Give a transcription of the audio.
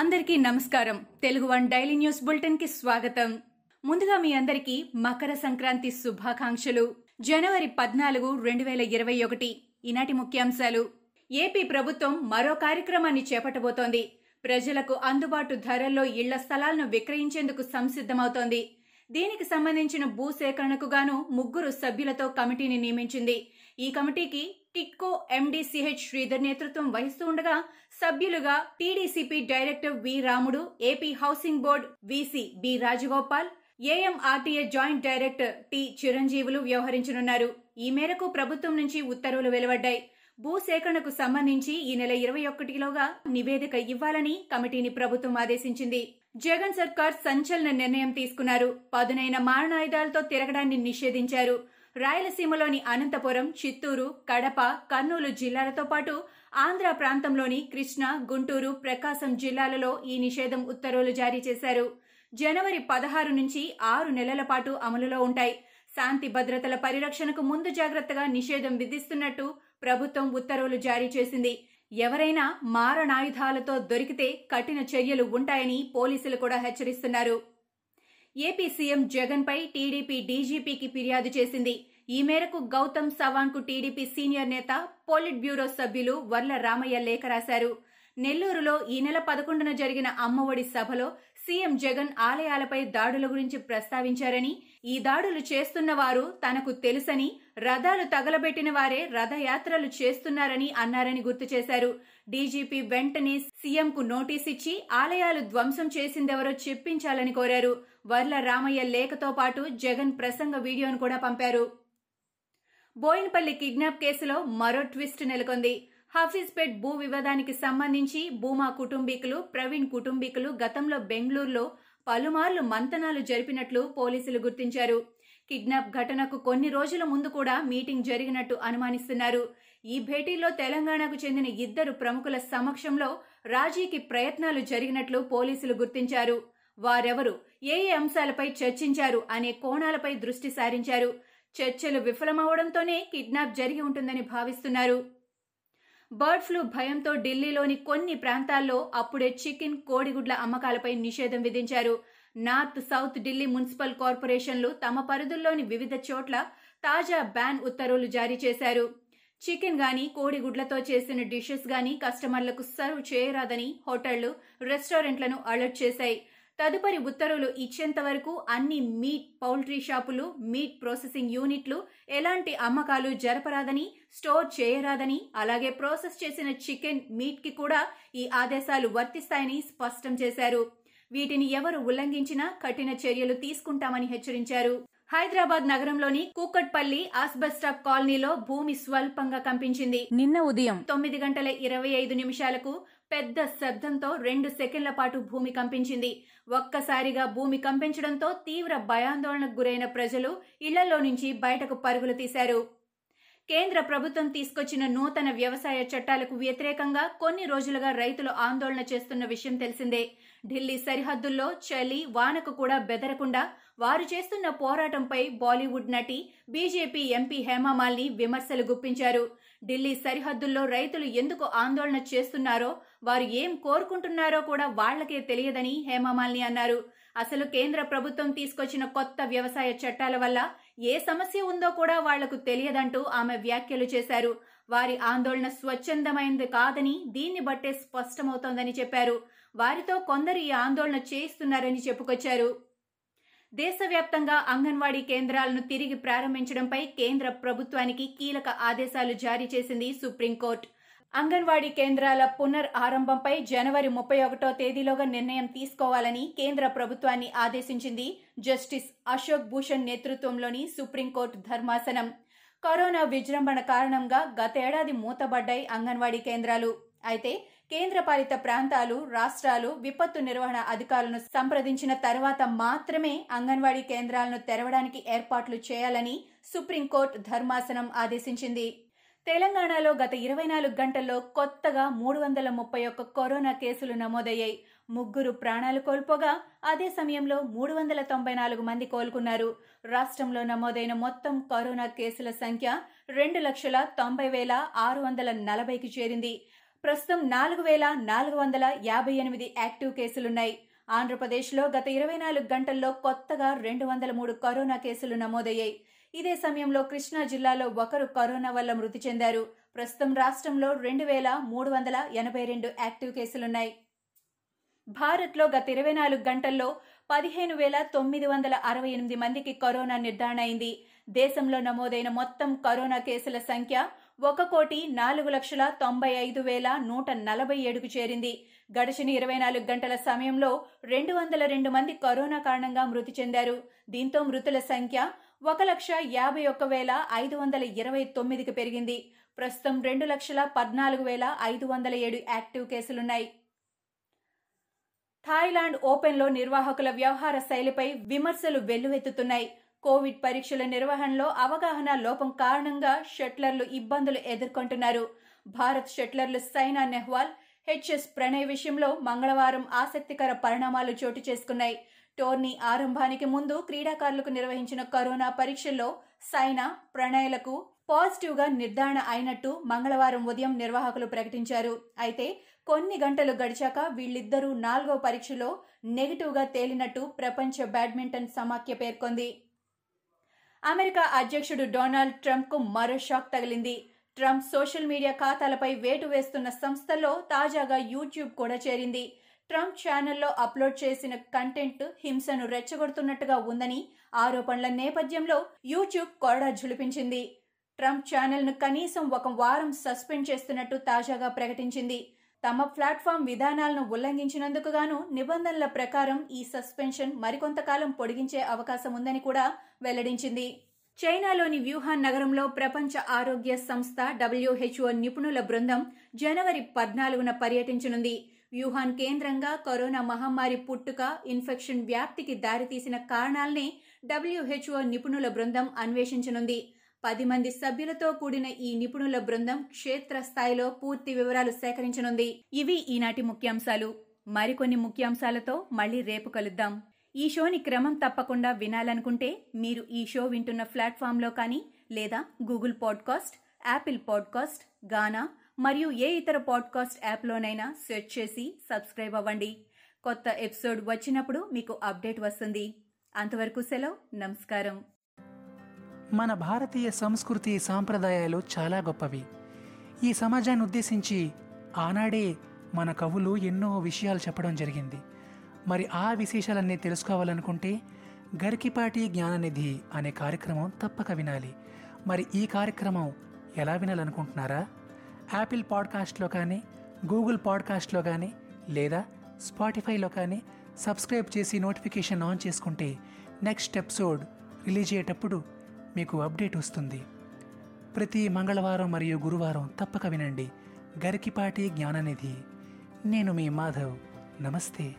అందరికీ నమస్కారం. Telugu one daily news బులెటిన్కి స్వాగతం. ముందుగా మీ అందరికీ మకర సంక్రాంతి శుభాకాంక్షలు. జనవరి పద్నాలుగు రెండు వేల ఇరవై ఒకటి. ఈనాటి ముఖ్యాంశాలు. ఏపీ ప్రభుత్వం మరో కార్యక్రమాన్ని చేపట్టబోతోంది. ప్రజలకు అందుబాటు ధరల్లో ఇళ్ళ స్థలాలను విక్రయించేందుకు సంసిద్ధమవుతోంది. దీనికి సంబంధించిన భూ సేకరణకు గాను ముగ్గురు సభ్యులతో కమిటీని నియమించింది. ఈ కమిటీకి టిక్కో ఎండీ సిహెచ్ శ్రీధర్ నేతృత్వం వహిస్తూ ఉండగా సభ్యులుగా TDCP director V Ramudu AP housing board VC B Rajagopal AMRTA joint director T Chiranjeevulu వ్యవహరించనున్నారు. ఈ మేరకు ప్రభుత్వం నుంచి ఉత్తర్వులు వెలువడ్డాయి. భూసేకరణకు సంబంధించి ఈ నెల ఇరవై ఒకటిలోగా నివేదిక ఇవ్వాలని కమిటీని ప్రభుత్వం ఆదేశించింది. జగన్ సర్కార్ సంచలన నిర్ణయం తీసుకున్నారు. పదునైన మారణాయుధాలతో తిరగడాన్ని నిషేధించారు. రాయలసీమలోని అనంతపురం చిత్తూరు కడప కర్నూలు జిల్లాలతో పాటు ఆంధ్ర ప్రాంతంలోని కృష్ణా గుంటూరు ప్రకాశం జిల్లాలలో ఈ నిషేధం ఉత్తర్వులు జారీ చేశారు. జనవరి పదహారు నుంచి ఆరు నెలల పాటు అమలులో ఉంటాయి. శాంతి భద్రతల పరిరక్షణకు ముందు జాగ్రత్తగా నిషేధం విధిస్తున్నట్టు ప్రభుత్వం ఉత్తర్వులు జారీ చేసింది. ఎవరైనా మారణాయుధాలతో దొరికితే కఠిన చర్యలు ఉంటాయని పోలీసులు కూడా హెచ్చరిస్తున్నారు. ఏపీ సీఎం జగన్ పై టీడీపీ డీజీపీకి ఫిర్యాదు చేసింది. ఈ మేరకు గౌతమ్ సవాన్కు టీడీపీ సీనియర్ నేత పోలిట్ బ్యూరో సభ్యులు వర్ల రామయ్య లేఖ రాశారు. నెల్లూరులో ఈ నెల పదకొండున జరిగిన అమ్మఒడి సభలో సీఎం జగన్ ఆలయాలపై దాడుల గురించి ప్రస్తావించారని ఈ దాడులు చేస్తున్న వారు తనకు తెలుసని రథాలు తగలబెట్టిన వారే రథయాత్రలు చేస్తున్నారని అన్నారని గుర్తు చేశారు. డీజీపీ వెంటనే సీఎంకు నోటీస్ ఇచ్చి ఆలయాలు ధ్వంసం చేసిందెవరో చెప్పించాలని కోరారు. వర్ల రామయ్య లేఖతో పాటు జగన్ ప్రసంగ వీడియోను కూడా పంపారు. బోయినపల్లి కిడ్నాప్ కేసులో మరో ట్విస్ట్ నెలకొంది. హఫీజ్పేట్ భూ వివాదానికి సంబంధించి భూమా కుటుంబీకులు ప్రవీణ్ కుటుంబీకులు గతంలో బెంగళూరులో పలుమార్లు మంతనాలు జరిపినట్లు పోలీసులు గుర్తించారు. కిడ్నాప్ ఘటనకు కొన్ని రోజుల ముందు కూడా మీటింగ్ జరిగినట్టు అనుమానిస్తున్నారు. ఈ భేటీలో తెలంగాణకు చెందిన ఇద్దరు ప్రముఖుల సమక్షంలో రాజీకి ప్రయత్నాలు జరిగినట్లు పోలీసులు గుర్తించారు. వారెవరు ఏ ఏ అంశాలపై చర్చించారు అనే కోణాలపై దృష్టి సారించారు. చర్చలు విఫలమవడంతోనే కిడ్నాప్ జరిగి ఉంటుందని భావిస్తున్నారు. బర్డ్ ఫ్లూ భయంతో ఢిల్లీలోని కొన్ని ప్రాంతాల్లో అప్పుడే చికెన్ కోడిగుడ్ల అమ్మకాలపై నిషేధం విధించారు. నార్త్ సౌత్ ఢిల్లీ మున్సిపల్ కార్పొరేషన్లు తమ పరిధుల్లోని వివిధ చోట్ల తాజా బ్యాన్ ఉత్తర్వులు జారీ చేశారు. చికెన్ గాని కోడిగుడ్లతో చేసిన డిషెస్ గాని కస్టమర్లకు సర్వ్ చేయరాదని హోటళ్ళు రెస్టారెంట్లను అలర్ట్ చేశాయి. తదుపరి ఉత్తర్వులు ఇచ్చేంత వరకు అన్ని మీట్ పౌల్ట్రీ షాపులు మీట్ ప్రాసెసింగ్ యూనిట్లు ఎలాంటి అమ్మకాలు జరపరాదని స్టోర్ చేయరాదని అలాగే ప్రాసెస్ చేసిన చికెన్ మీట్కి కూడా ఈ ఆదేశాలు వర్తిస్తాయని స్పష్టం చేశారు. వీటిని ఎవరు ఉల్లంఘించినా కఠిన చర్యలు తీసుకుంటామని హెచ్చరించారు. హైదరాబాద్ నగరంలోని కూకట్పల్లి ఆస్బెస్టాప్ కాలనీలో భూమి స్వల్పంగా కంపించింది. నిన్న ఉదయం తొమ్మిది గంటల ఇరవై ఐదు నిమిషాలకు పెద్ద శబ్దంతో రెండు సెకండ్ల పాటు భూమి కంపించింది. ఒక్కసారిగా భూమి కంపించడంతో తీవ్ర భయాందోళనకు గురైన ప్రజలు ఇళ్ళలో నుంచి బయటకు పరుగులు తీశారు. కేంద్ర ప్రభుత్వం తీసుకొచ్చిన నూతన వ్యవసాయ చట్టాలకు వ్యతిరేకంగా కొన్ని రోజులుగా రైతులు ఆందోళన చేస్తున్న విషయం తెలిసిందే. ఢిల్లీ సరిహద్దుల్లో చలి వానకు కూడా బెదరకుండా వారు చేస్తున్న పోరాటంపై బాలీవుడ్ నటి బీజేపీ ఎంపీ హేమమాలిని విమర్శలు గుప్పించారు. ఢిల్లీ సరిహద్దుల్లో రైతులు ఎందుకు ఆందోళన చేస్తున్నారో వారు ఏం కోరుకుంటున్నారో కూడా వాళ్ళకే తెలియదని హేమమాలిని అన్నారు. అసలు కేంద్ర ప్రభుత్వం తీసుకొచ్చిన కొత్త వ్యవసాయ చట్టాల వల్ల ఏ సమస్య ఉందో కూడా వాళ్ళకు తెలియదంటూ ఆమె వ్యాఖ్యలు చేశారు. వారి ఆందోళన స్వచ్ఛందమైంది కాదని దీన్ని బట్టే స్పష్టమవుతోందని చెప్పారు. వారితో కొందరు ఈ ఆందోళన చేయిస్తున్నారని చెప్పుకొచ్చారు. దేశవ్యాప్తంగా అంగన్వాడీ కేంద్రాలను తిరిగి ప్రారంభించడంపై కేంద్ర ప్రభుత్వానికి కీలక ఆదేశాలు జారీ చేసింది సుప్రీంకోర్టు. అంగన్వాడీ కేంద్రాల పునర్ ఆరంభంపై జనవరి ముప్పై ఒకటో తేదీలోగా నిర్ణయం తీసుకోవాలని కేంద్ర ప్రభుత్వాన్ని ఆదేశించింది జస్టిస్ అశోక్ భూషణ్ నేతృత్వంలోని సుప్రీంకోర్టు ధర్మాసనం. కరోనా విజృంభణ కారణంగా గతేడాది మూతబడ్డాయి అంగన్వాడీ కేంద్రాలు. అయితే కేంద్రపాలిత ప్రాంతాలు రాష్ట్రాలు విపత్తు నిర్వహణ అధికారులను సంప్రదించిన తర్వాత మాత్రమే అంగన్వాడీ కేంద్రాలను తెరవడానికి ఏర్పాట్లు చేయాలని సుప్రీంకోర్టు ధర్మాసనం ఆదేశించింది. తెలంగాణలో గత ఇరవై నాలుగు గంటల్లో కొత్తగా మూడు వందల ముప్పై ఒక్క కరోనా కేసులు నమోదయ్యాయి. ముగ్గురు ప్రాణాలు కోల్పోగా అదే సమయంలో మూడు వందల తొంభై నాలుగు మంది కోలుకున్నారు. రాష్ట్రంలో నమోదైన మొత్తం కరోనా కేసుల సంఖ్య రెండు లక్షల తొంభై వేల ఆరు వందల నలభైకి చేరింది. ప్రస్తుతం నాలుగు వేల నాలుగు వందల యాభై ఎనిమిది యాక్టివ్ కేసులున్నాయి. ఆంధ్రప్రదేశ్లో గత ఇరవై నాలుగు గంటల్లో కొత్తగా రెండు వందల మూడు కరోనా కేసులు నమోదయ్యాయి. ఇదే సమయంలో కృష్ణా జిల్లాలో ఒకరు కరోనా వల్ల మృతి చెందారు. ప్రస్తుతం రాష్ట్రంలో రెండు వేల మూడు వందల ఎనభై రెండు యాక్టివ్ కేసులున్నాయి. భారత్లో గత ఇరవై నాలుగు గంటల్లో పదిహేను వేల తొమ్మిది వందల అరవై ఎనిమిది మందికి కరోనా నిర్ధారణ అయింది. దేశంలో నమోదైన మొత్తం కరోనా కేసుల సంఖ్య ఒక కోటి నాలుగు లక్షల తొంభై ఐదు వేల నూట నలభై ఏడుకు చేరింది. గడిచిన ఇరవై నాలుగు గంటల సమయంలో రెండు వందల రెండు మంది కరోనా కారణంగా మృతి చెందారు. దీంతో మృతుల సంఖ్య ఒక లక్ష యాభై ఒక్క వేల ఐదు వందల ఇరవై తొమ్మిదికి పెరిగింది. ప్రస్తుతం రెండు లక్షల పద్నాలుగు వేల ఐదు వందల ఏడు యాక్టివ్ కేసులున్నాయి. థాయిలాండ్ ఓపెన్లో నిర్వాహకుల వ్యవహార శైలిపై విమర్శలు వెల్లువెత్తుతున్నాయి. కోవిడ్ పరీక్షల నిర్వహణలో అవగాహన లోపం కారణంగా షట్లర్లు ఇబ్బందులు ఎదుర్కొంటున్నారు. భారత్ షట్లర్లు సైనా నెహ్వాల్ హెచ్ఎస్ ప్రణయ్ విషయంలో మంగళవారం ఆసక్తికర పరిణామాలు చోటు చేసుకున్నాయి. టోర్నీ ఆరంభానికి ముందు క్రీడాకారులకు నిర్వహించిన కరోనా పరీక్షల్లో సైనా ప్రణయ్లకు పాజిటివ్గా నిర్ధారణ అయినట్టు మంగళవారం ఉదయం నిర్వాహకులు ప్రకటించారు. అయితే కొన్ని గంటలు గడిచాక వీళ్ళిద్దరూ నాలుగో పరీక్షలో నెగిటివ్గా తేలినట్టు ప్రపంచ బ్యాడ్మింటన్ సమాఖ్య పేర్కొంది. అమెరికా అధ్యక్షుడు డొనాల్డ్ ట్రంప్కు మరో షాక్ తగిలింది. ట్రంప్ సోషల్ మీడియా ఖాతాలపై వేటు వేస్తున్న సంస్థల్లో తాజాగా యూట్యూబ్ కూడా చేరింది. ట్రంప్ ఛానల్లో అప్లోడ్ చేసిన కంటెంట్ హింసను రెచ్చగొడుతున్నట్టుగా ఉందని ఆరోపణల నేపథ్యంలో యూట్యూబ్ కొరడా ఝులిపించింది. ట్రంప్ ఛానల్ను కనీసం ఒక వారం సస్పెండ్ చేస్తున్నట్టు తాజాగా ప్రకటించింది. తమ ప్లాట్ఫామ్ విధానాలను ఉల్లంఘించినందుకు గాను నిబంధనల ప్రకారం ఈ సస్పెన్షన్ మరికొంతకాలం పొడిగించే అవకాశం ఉందని కూడా వెల్లడించింది. చైనాలోని వ్యూహాన్ నగరంలో ప్రపంచ ఆరోగ్య సంస్థ డబ్ల్యూహెచ్ఓ నిపుణుల బృందం జనవరి పద్నాలుగున పర్యటించనుంది. వ్యూహాన్ కేంద్రంగా కరోనా మహమ్మారి పుట్టుక ఇన్ఫెక్షన్ వ్యాప్తికి దారితీసిన కారణాలనే డబ్ల్యూహెచ్ఓ నిపుణుల బృందం అన్వేషించనుంది. పది మంది సభ్యులతో కూడిన ఈ నిపుణుల బృందం క్షేత్రస్థాయిలో పూర్తి వివరాలు సేకరించనుంది. ఇవి ఈనాటి ముఖ్యాంశాలు. మరికొన్ని ముఖ్యాంశాలతో మళ్ళీ రేపు కలుద్దాం. ఈ షోని క్రమం తప్పకుండా వినాలనుకుంటే మీరు ఈ షో వింటున్న ప్లాట్ఫామ్లో కానీ లేదా Google podcast Apple podcast Gaana మరియు ఏ ఇతర పాడ్కాస్ట్ యాప్లోనైనా సెర్చ్ చేసి సబ్స్క్రైబ్ అవ్వండి. కొత్త ఎపిసోడ్ వచ్చినప్పుడు మీకు అప్డేట్ వస్తుంది. అంతవరకు సెలవు. నమస్కారం. మన భారతీయ సంస్కృతి సాంప్రదాయాలు చాలా గొప్పవి. ఈ సమాజాన్ని ఉద్దేశించి ఆనాడే మన కవులు ఎన్నో విషయాలు చెప్పడం జరిగింది. మరి ఆ విశేషాలన్నీ తెలుసుకోవాలనుకుంటే గరికిపాటి జ్ఞాననిధి అనే కార్యక్రమం తప్పక వినాలి. మరి ఈ కార్యక్రమం ఎలా వినాలనుకుంటున్నారా? యాపిల్ పాడ్కాస్ట్లో కానీ గూగుల్ పాడ్కాస్ట్లో కానీ లేదా స్పాటిఫైలో కానీ సబ్స్క్రైబ్ చేసి నోటిఫికేషన్ ఆన్ చేసుకుంటే నెక్స్ట్ ఎపిసోడ్ రిలీజ్ అయ్యేటప్పుడు మీకు అప్డేట్ వస్తుంది. ప్రతి మంగళవారం మరియు గురువారం తప్పక వినండి. గరికిపాటి జ్ఞాననిధి. నేను మీ మాధవ్. నమస్తే.